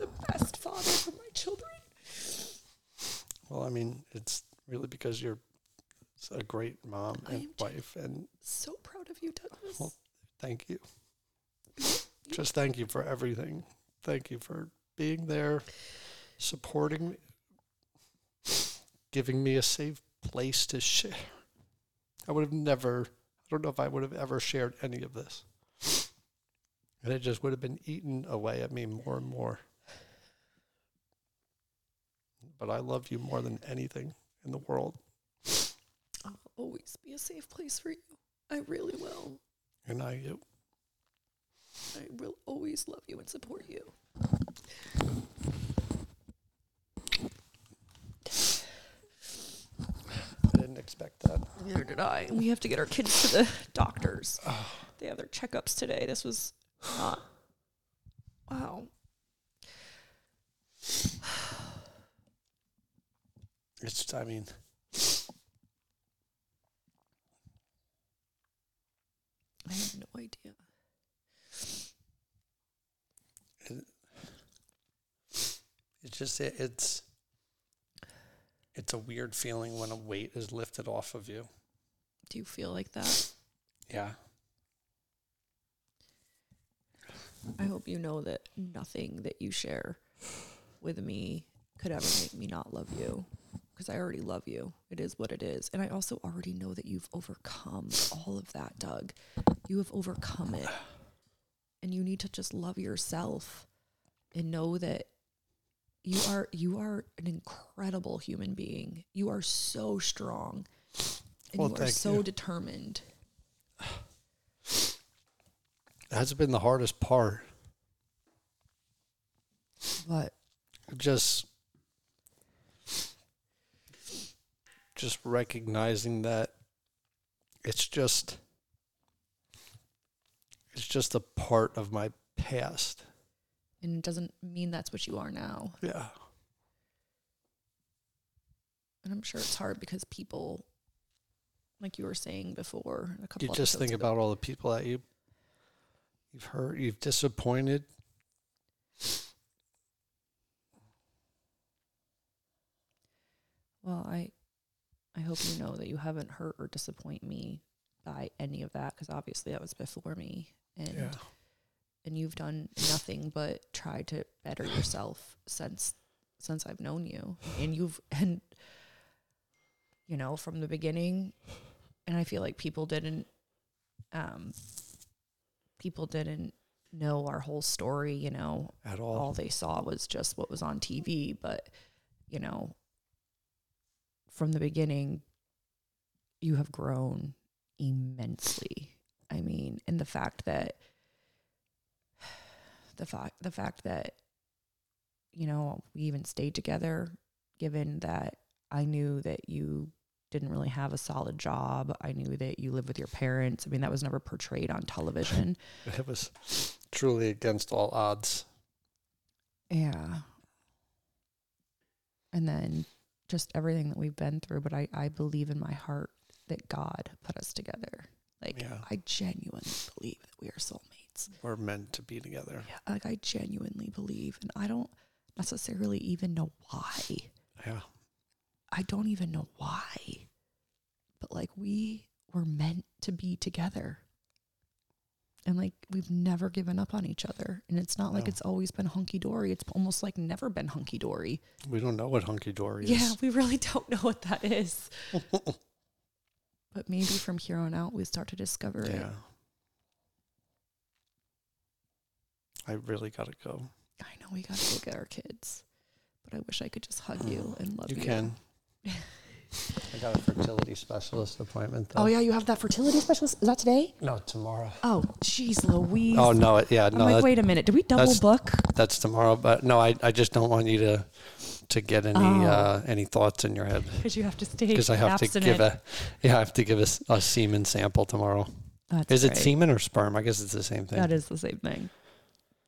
The best father for my children. Well, I mean, it's really because you're a great mom I and wife, and So proud of you, Douglas. Well, thank you. Just thank you for everything. Thank you for being there, supporting me, giving me a safe place to share. I would have never, I don't know if I would have ever shared any of this. And it just would have been eaten away at me more and more. But I love you more than anything in the world. I'll always be a safe place for you. I really will. And I you. I will always love you and support you. I didn't expect that. Neither did I. We have to get our kids to the doctors. They have their checkups today. This was not. Wow. It's, I mean, I have no idea. It's just it, it's it's a weird feeling when a weight is lifted off of you. Do you feel like that? Yeah. I hope you know that nothing that you share with me could ever make me not love you because I already love you. It is what it is. And I also already know that you've overcome all of that, Doug. You have overcome it. And you need to just love yourself and know that you are you are an incredible human being. You are so strong. And Well, you are so you. determined. That's been the hardest part. But Just just recognizing that it's just it's just a part of my past. and it doesn't mean that's what you are now. Yeah. And I'm sure it's hard because people, like you were saying before, a couple. You just think ago, about all the people that you you've hurt, you've disappointed. Well, I, I hope you know that you haven't hurt or disappoint me by any of that because obviously that was before me, and Yeah. and you've done nothing but try to better yourself since since I've known you, and you've and you know from the beginning, and I feel like people didn't, um, people didn't know our whole story, you know, At all. all they saw was just what was on TV. But, you know, from the beginning, you have grown immensely. I mean, and the fact that the fact the fact that you know we even stayed together, given that I knew that you didn't really have a solid job. I knew that you lived with your parents. I mean, that was never portrayed on television. It was truly against all odds. Yeah. And then just everything that we've been through, but I, I believe in my heart that God put us together. Like Yeah. I genuinely believe that we are soulmates. We're meant to be together. Yeah, like I genuinely believe and I don't necessarily even know why. Yeah. I don't even know why. But like we were meant to be together. And like we've never given up on each other. And it's not like No. it's always been hunky dory. It's almost like never been hunky dory. We don't know what hunky dory is. Yeah, we really don't know what that is. but maybe from here on out we start to discover it. Yeah. I really gotta go. I know we gotta go get our kids. But I wish I could just hug you oh, and love You you. can. I got a fertility specialist appointment. Though. Oh yeah, you have that fertility specialist. Is that today? No, tomorrow. Oh, jeez, Louise. Oh no, it- yeah, I'm like, wait a minute. Did we double that's- book? that's tomorrow. But no, I, I just don't want you to to get any Oh. uh, any thoughts in your head Because you have to stay because I have to give a yeah, I have to give a, s- a semen sample tomorrow. That's is it right. semen or sperm? I guess it's the same thing. That is the same thing.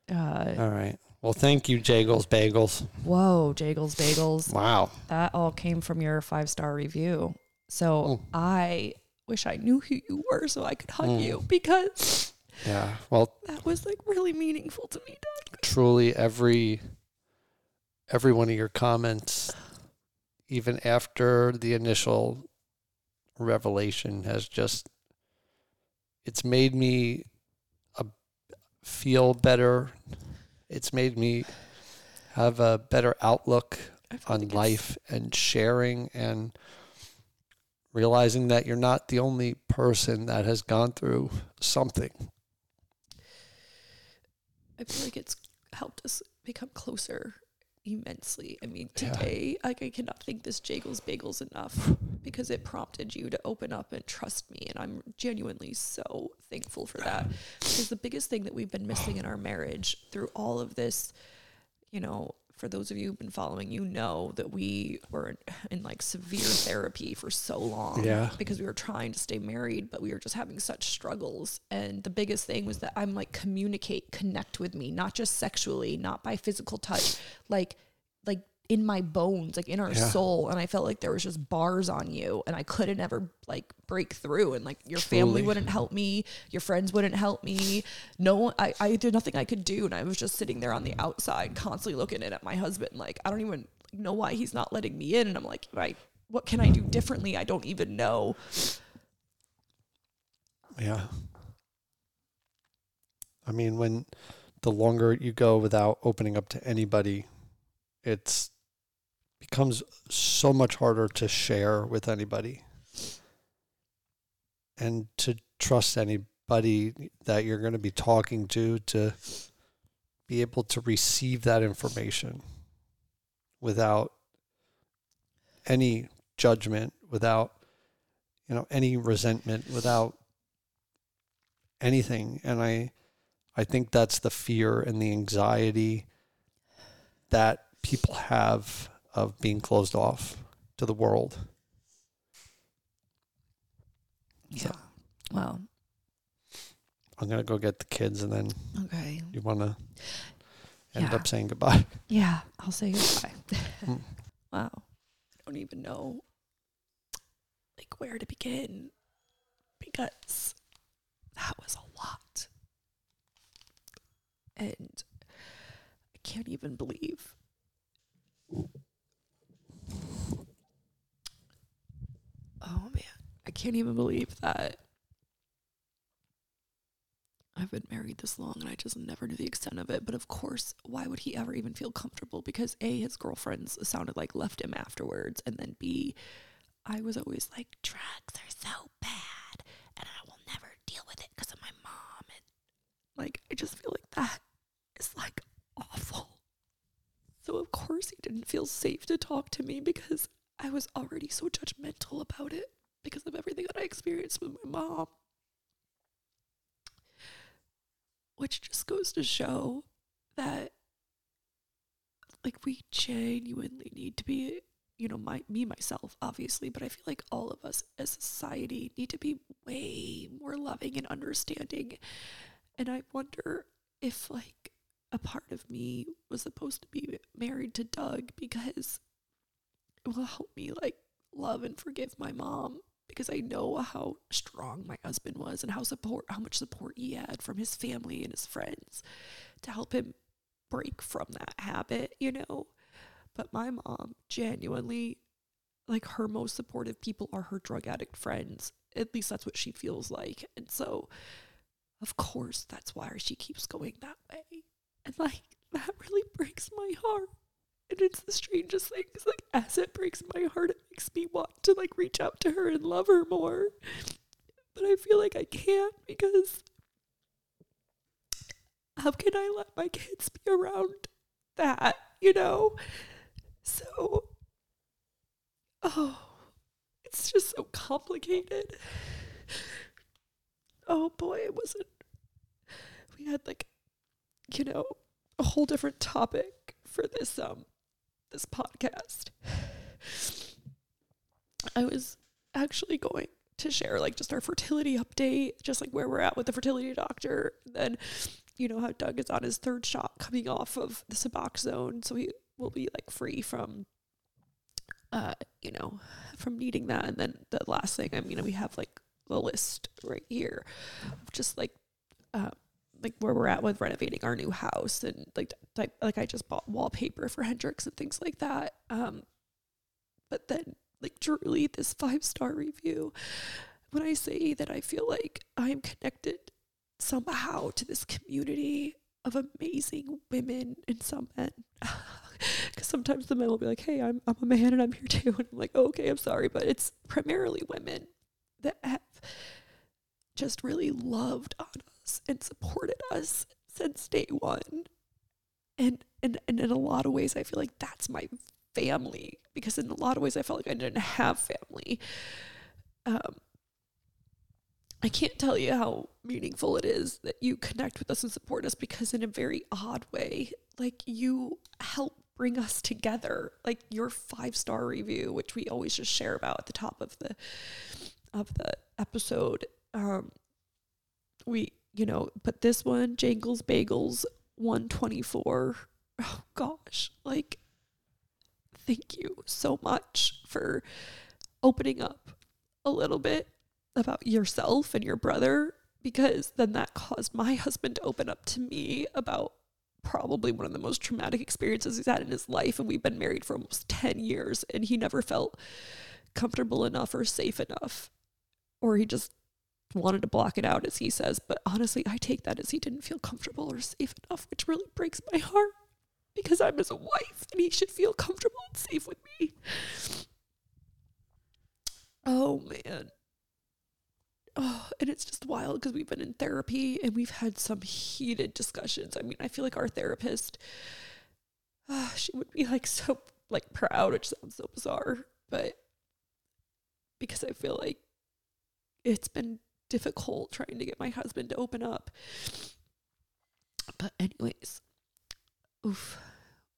Uh, All right. Well, thank you, Jagels Bagels. whoa, Jagels Bagels. Wow. That all came from your five star review. So Oh. I wish I knew who you were so I could hug Mm. you because Yeah. Well, that was like really meaningful to me, Doug. truly every every one of your comments even after the initial revelation has just it's made me a, feel better it's made me have a better outlook on life and sharing and realizing that you're not the only person that has gone through something. I feel like it's helped us become closer immensely. I mean, Yeah. today, like, I cannot thank this Jagels Bagels enough because it prompted you to open up and trust me. And I'm genuinely so thankful for that. Because the biggest thing that we've been missing in our marriage through all of this, you know, for those of you who've been following, you know that we were in, in like severe therapy for so long Yeah. because we were trying to stay married, but we were just having such struggles. And the biggest thing was that I'm like, communicate, connect with me, not just sexually, not by physical touch, like, like in my bones, like in our Yeah. soul. And I felt like there was just bars on you and I couldn't ever like break through. And like your family wouldn't help me, your friends wouldn't help me. No one, I, I did nothing I could do. And I was just sitting there on the outside, constantly looking in at my husband. Like, I don't even know why he's not letting me in. And I'm like, right, what can I do differently? I don't even know. Yeah. I mean, when the longer you go without opening up to anybody, it's becomes so much harder to share with anybody and to trust anybody that you're going to be talking to to be able to receive that information without any judgment, without you know any resentment, without anything. And i i think that's the fear and the anxiety that people have of being closed off to the world Yeah. Well, i'm going to go get the kids and then okay. you want to end Yeah. up saying goodbye Yeah, I'll say goodbye. Mm. wow. I don't even know like where to begin because that was a lot. And I can't even believe Oh man, I can't even believe that I've been married this long and I just never knew the extent of it. But of course, why would he ever even feel comfortable? Because A, his girlfriends sounded like left him afterwards. And then B, I was always like, drugs are so bad and I will never deal with it because of my mom. And like, I just feel like that is like awful. So of course he didn't feel safe to talk to me because I was already so judgmental about it because of everything that I experienced with my mom. Which just goes to show that like we genuinely need to be you know my me myself obviously but i feel like all of us as society need to be way more loving and understanding and i wonder if like a part of me was supposed to be married to doug because it will help me like love and forgive my mom because I know how strong my husband was and how support how much support he had from his family and his friends to help him break from that habit, you know. But my mom genuinely like her most supportive people are her drug addict friends. At least that's what she feels like. And so of course that's why she keeps going that way. And like that really breaks my heart. And it's the strangest thing because like as it breaks my heart, it makes me want to like reach out to her and love her more. But I feel like I can't because how can I let my kids be around that, you know? So oh it's just so complicated. Oh boy, it wasn't we had like you know a whole different topic for this um this podcast. I was actually going to share like just our fertility update, just like where we're at with the fertility doctor. Then, you know, how Doug is on his third shot coming off of the Suboxone, so he will be like free from uh, you know, from needing that. And then the last thing, I mean, we have like the list right here just like uh, like where we're at with renovating our new house and like like like I just bought wallpaper for Hendrix and things like that. Um, but then like truly this five star review, when I say that I feel like I am connected somehow to this community of amazing women and some men. Because sometimes the men will be like, "Hey, I'm I'm a man and I'm here too," and I'm like, "Okay, I'm sorry," but it's primarily women that have just really loved on us and supported us since day one. And, and and in a lot of ways I feel like that's my family because in a lot of ways I felt like I didn't have family. Um I can't tell you how meaningful it is that you connect with us and support us because in a very odd way, like you help bring us together. Like your five star review, which we always just share about at the top of the of the episode. Um we you know, but this one, Jangles Bagels 124. Oh gosh, like thank you so much for opening up a little bit about yourself and your brother because then that caused my husband to open up to me about probably one of the most traumatic experiences he's had in his life and we've been married for almost 10 years and he never felt comfortable enough or safe enough or he just wanted to block it out, as he says. But honestly, I take that as he didn't feel comfortable or safe enough, which really breaks my heart because I'm his wife and he should feel comfortable and safe with me. Oh, man. Oh, and it's just wild because we've been in therapy and we've had some heated discussions. I mean, I feel like our therapist, uh, she would be like so like proud, which sounds so bizarre, but because I feel like it's been difficult trying to get my husband to open up. But anyways, oof,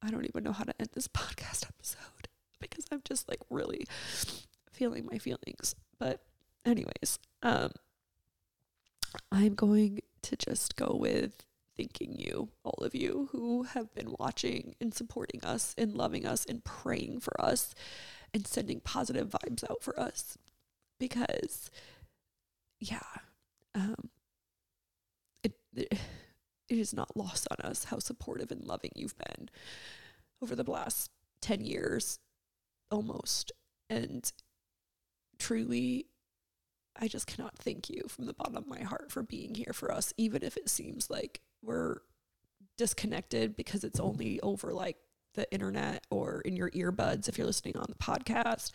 I don't even know how to end this podcast episode because I'm just like really feeling my feelings. But anyways, um I'm going to just go with thanking you, all of you who have been watching and supporting us and loving us and praying for us and sending positive vibes out for us because yeah, um, it, it is not lost on us how supportive and loving you've been over the last 10 years almost. And truly I just cannot thank you from the bottom of my heart for being here for us even if it seems like we're disconnected because it's only over like the internet or in your earbuds if you're listening on the podcast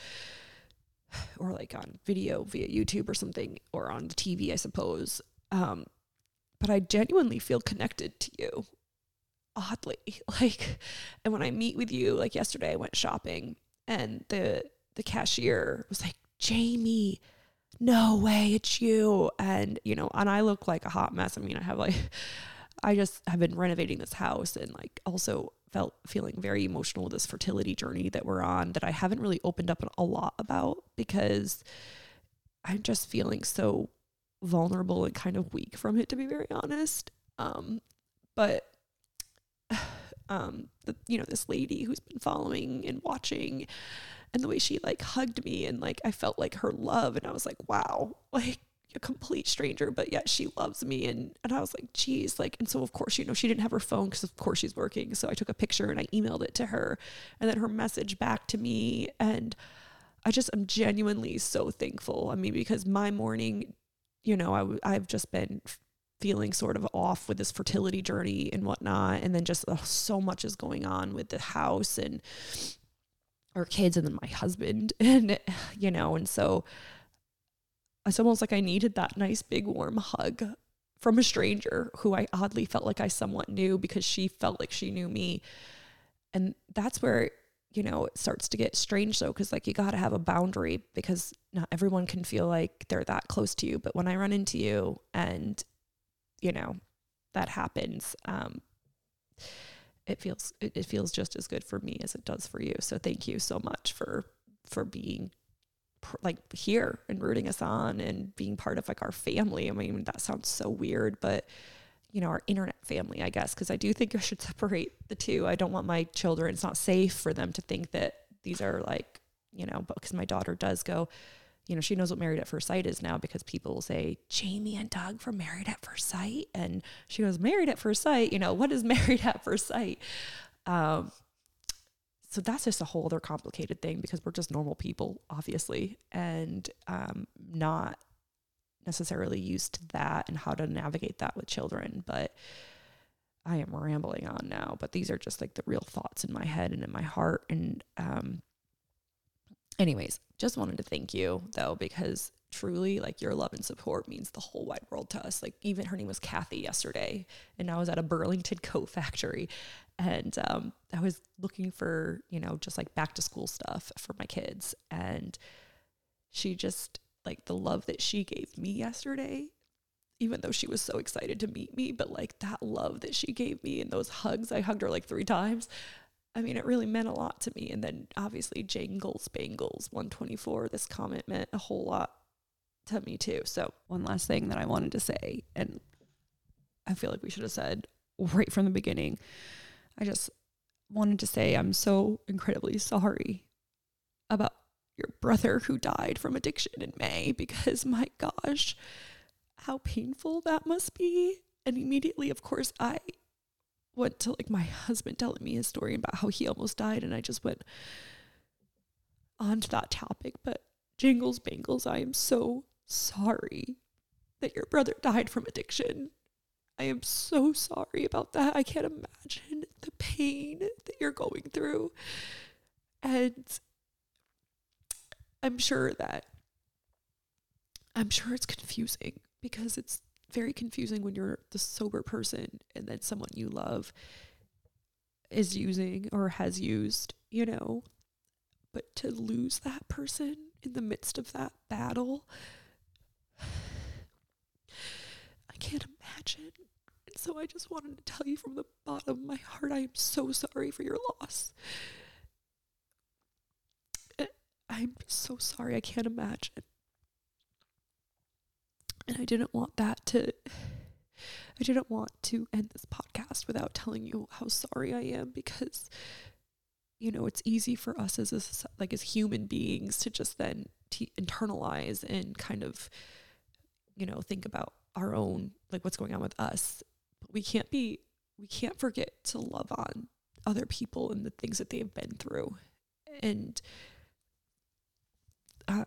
or like on video via YouTube or something, or on the TV, I suppose. Um, but I genuinely feel connected to you, oddly. Like, and when I meet with you, like yesterday, I went shopping, and the the cashier was like, "Jamie, no way, it's you," and you know, and I look like a hot mess. I mean, I have like, I just have been renovating this house, and like also felt feeling very emotional with this fertility journey that we're on that I haven't really opened up a lot about because I'm just feeling so vulnerable and kind of weak from it to be very honest. Um, but um, the, you know, this lady who's been following and watching and the way she like hugged me and like I felt like her love and I was like, wow, like a complete stranger, but yet she loves me. And, and I was like, geez, like, and so of course, you know, she didn't have her phone because of course she's working. So I took a picture and I emailed it to her and then her message back to me. And I just, I'm genuinely so thankful. I mean, because my morning, you know, I, I've just been feeling sort of off with this fertility journey and whatnot. And then just uh, so much is going on with the house and our kids and then my husband. And, you know, and so it's almost like I needed that nice big warm hug from a stranger who I oddly felt like I somewhat knew because she felt like she knew me. And that's where, you know, it starts to get strange though, because like you got to have a boundary because not everyone can feel like they're that close to you. But when I run into you and, you know, that happens, um, it feels it, it feels just as good for me as it does for you. So thank you so much for for being like here and rooting us on and being part of like our family. I mean, that sounds so weird, but you know, our internet family, I guess, because I do think I should separate the two. I don't want my children, it's not safe for them to think that these are like, you know, because my daughter does go, you know, she knows what married at first sight is now because people will say Jamie and Doug from Married at First Sight. And she goes, Married at First Sight, you know, what is Married at First Sight? Um, so that's just a whole other complicated thing because we're just normal people, obviously, and um, not necessarily used to that and how to navigate that with children. But I am rambling on now, but these are just like the real thoughts in my head and in my heart. And, um, anyways, just wanted to thank you though, because truly like your love and support means the whole wide world to us. Like even her name was Kathy yesterday and I was at a Burlington coat factory and um, I was looking for, you know, just like back to school stuff for my kids. And she just like the love that she gave me yesterday, even though she was so excited to meet me, but like that love that she gave me and those hugs, I hugged her like three times. I mean, it really meant a lot to me. And then obviously Jangles Bangles 124, this comment meant a whole lot to me too. So one last thing that I wanted to say, and I feel like we should have said right from the beginning. I just wanted to say I'm so incredibly sorry about your brother who died from addiction in May because my gosh, how painful that must be. And immediately, of course, I went to like my husband telling me his story about how he almost died, and I just went on to that topic. But jingles, bangles, I am so sorry that your brother died from addiction. I am so sorry about that. I can't imagine the pain that you're going through. And I'm sure that I'm sure it's confusing because it's very confusing when you're the sober person and then someone you love is using or has used, you know. But to lose that person in the midst of that battle, I can't imagine. So I just wanted to tell you from the bottom of my heart, I am so sorry for your loss. I'm so sorry. I can't imagine. And I didn't want that to I didn't want to end this podcast without telling you how sorry I am because you know, it's easy for us as a, like as human beings to just then t- internalize and kind of you know, think about our own like what's going on with us. We can't be we can't forget to love on other people and the things that they've been through. And uh,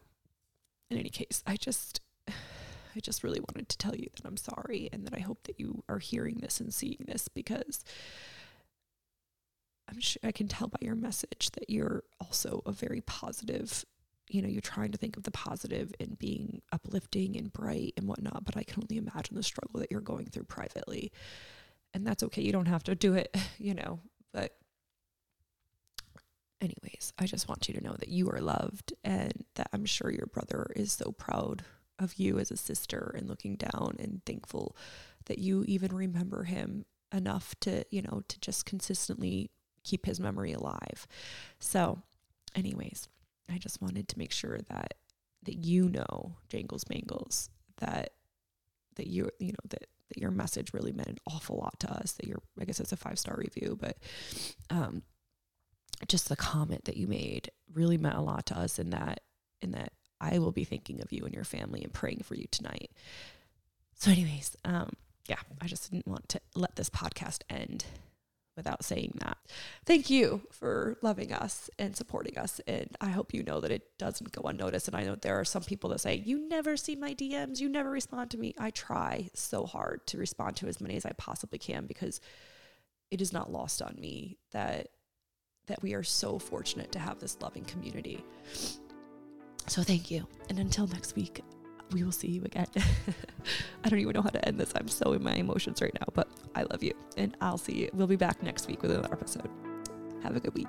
in any case, I just I just really wanted to tell you that I'm sorry and that I hope that you are hearing this and seeing this because I'm sure I can tell by your message that you're also a very positive, you know, you're trying to think of the positive and being uplifting and bright and whatnot, but I can only imagine the struggle that you're going through privately. And that's okay. You don't have to do it, you know, but anyways, I just want you to know that you are loved and that I'm sure your brother is so proud of you as a sister and looking down and thankful that you even remember him enough to, you know, to just consistently keep his memory alive. So, anyways, I just wanted to make sure that that you know, Jangles Mangles, that that you you know that that your message really meant an awful lot to us. That your I guess it's a five star review, but um, just the comment that you made really meant a lot to us, in that in that I will be thinking of you and your family and praying for you tonight. So, anyways, um, yeah, I just didn't want to let this podcast end without saying that. Thank you for loving us and supporting us. And I hope you know that it doesn't go unnoticed. And I know there are some people that say, You never see my DMs, you never respond to me. I try so hard to respond to as many as I possibly can because it is not lost on me that that we are so fortunate to have this loving community. So thank you. And until next week, we will see you again. I don't even know how to end this. I'm so in my emotions right now, but I love you. And I'll see you. We'll be back next week with another episode. Have a good week.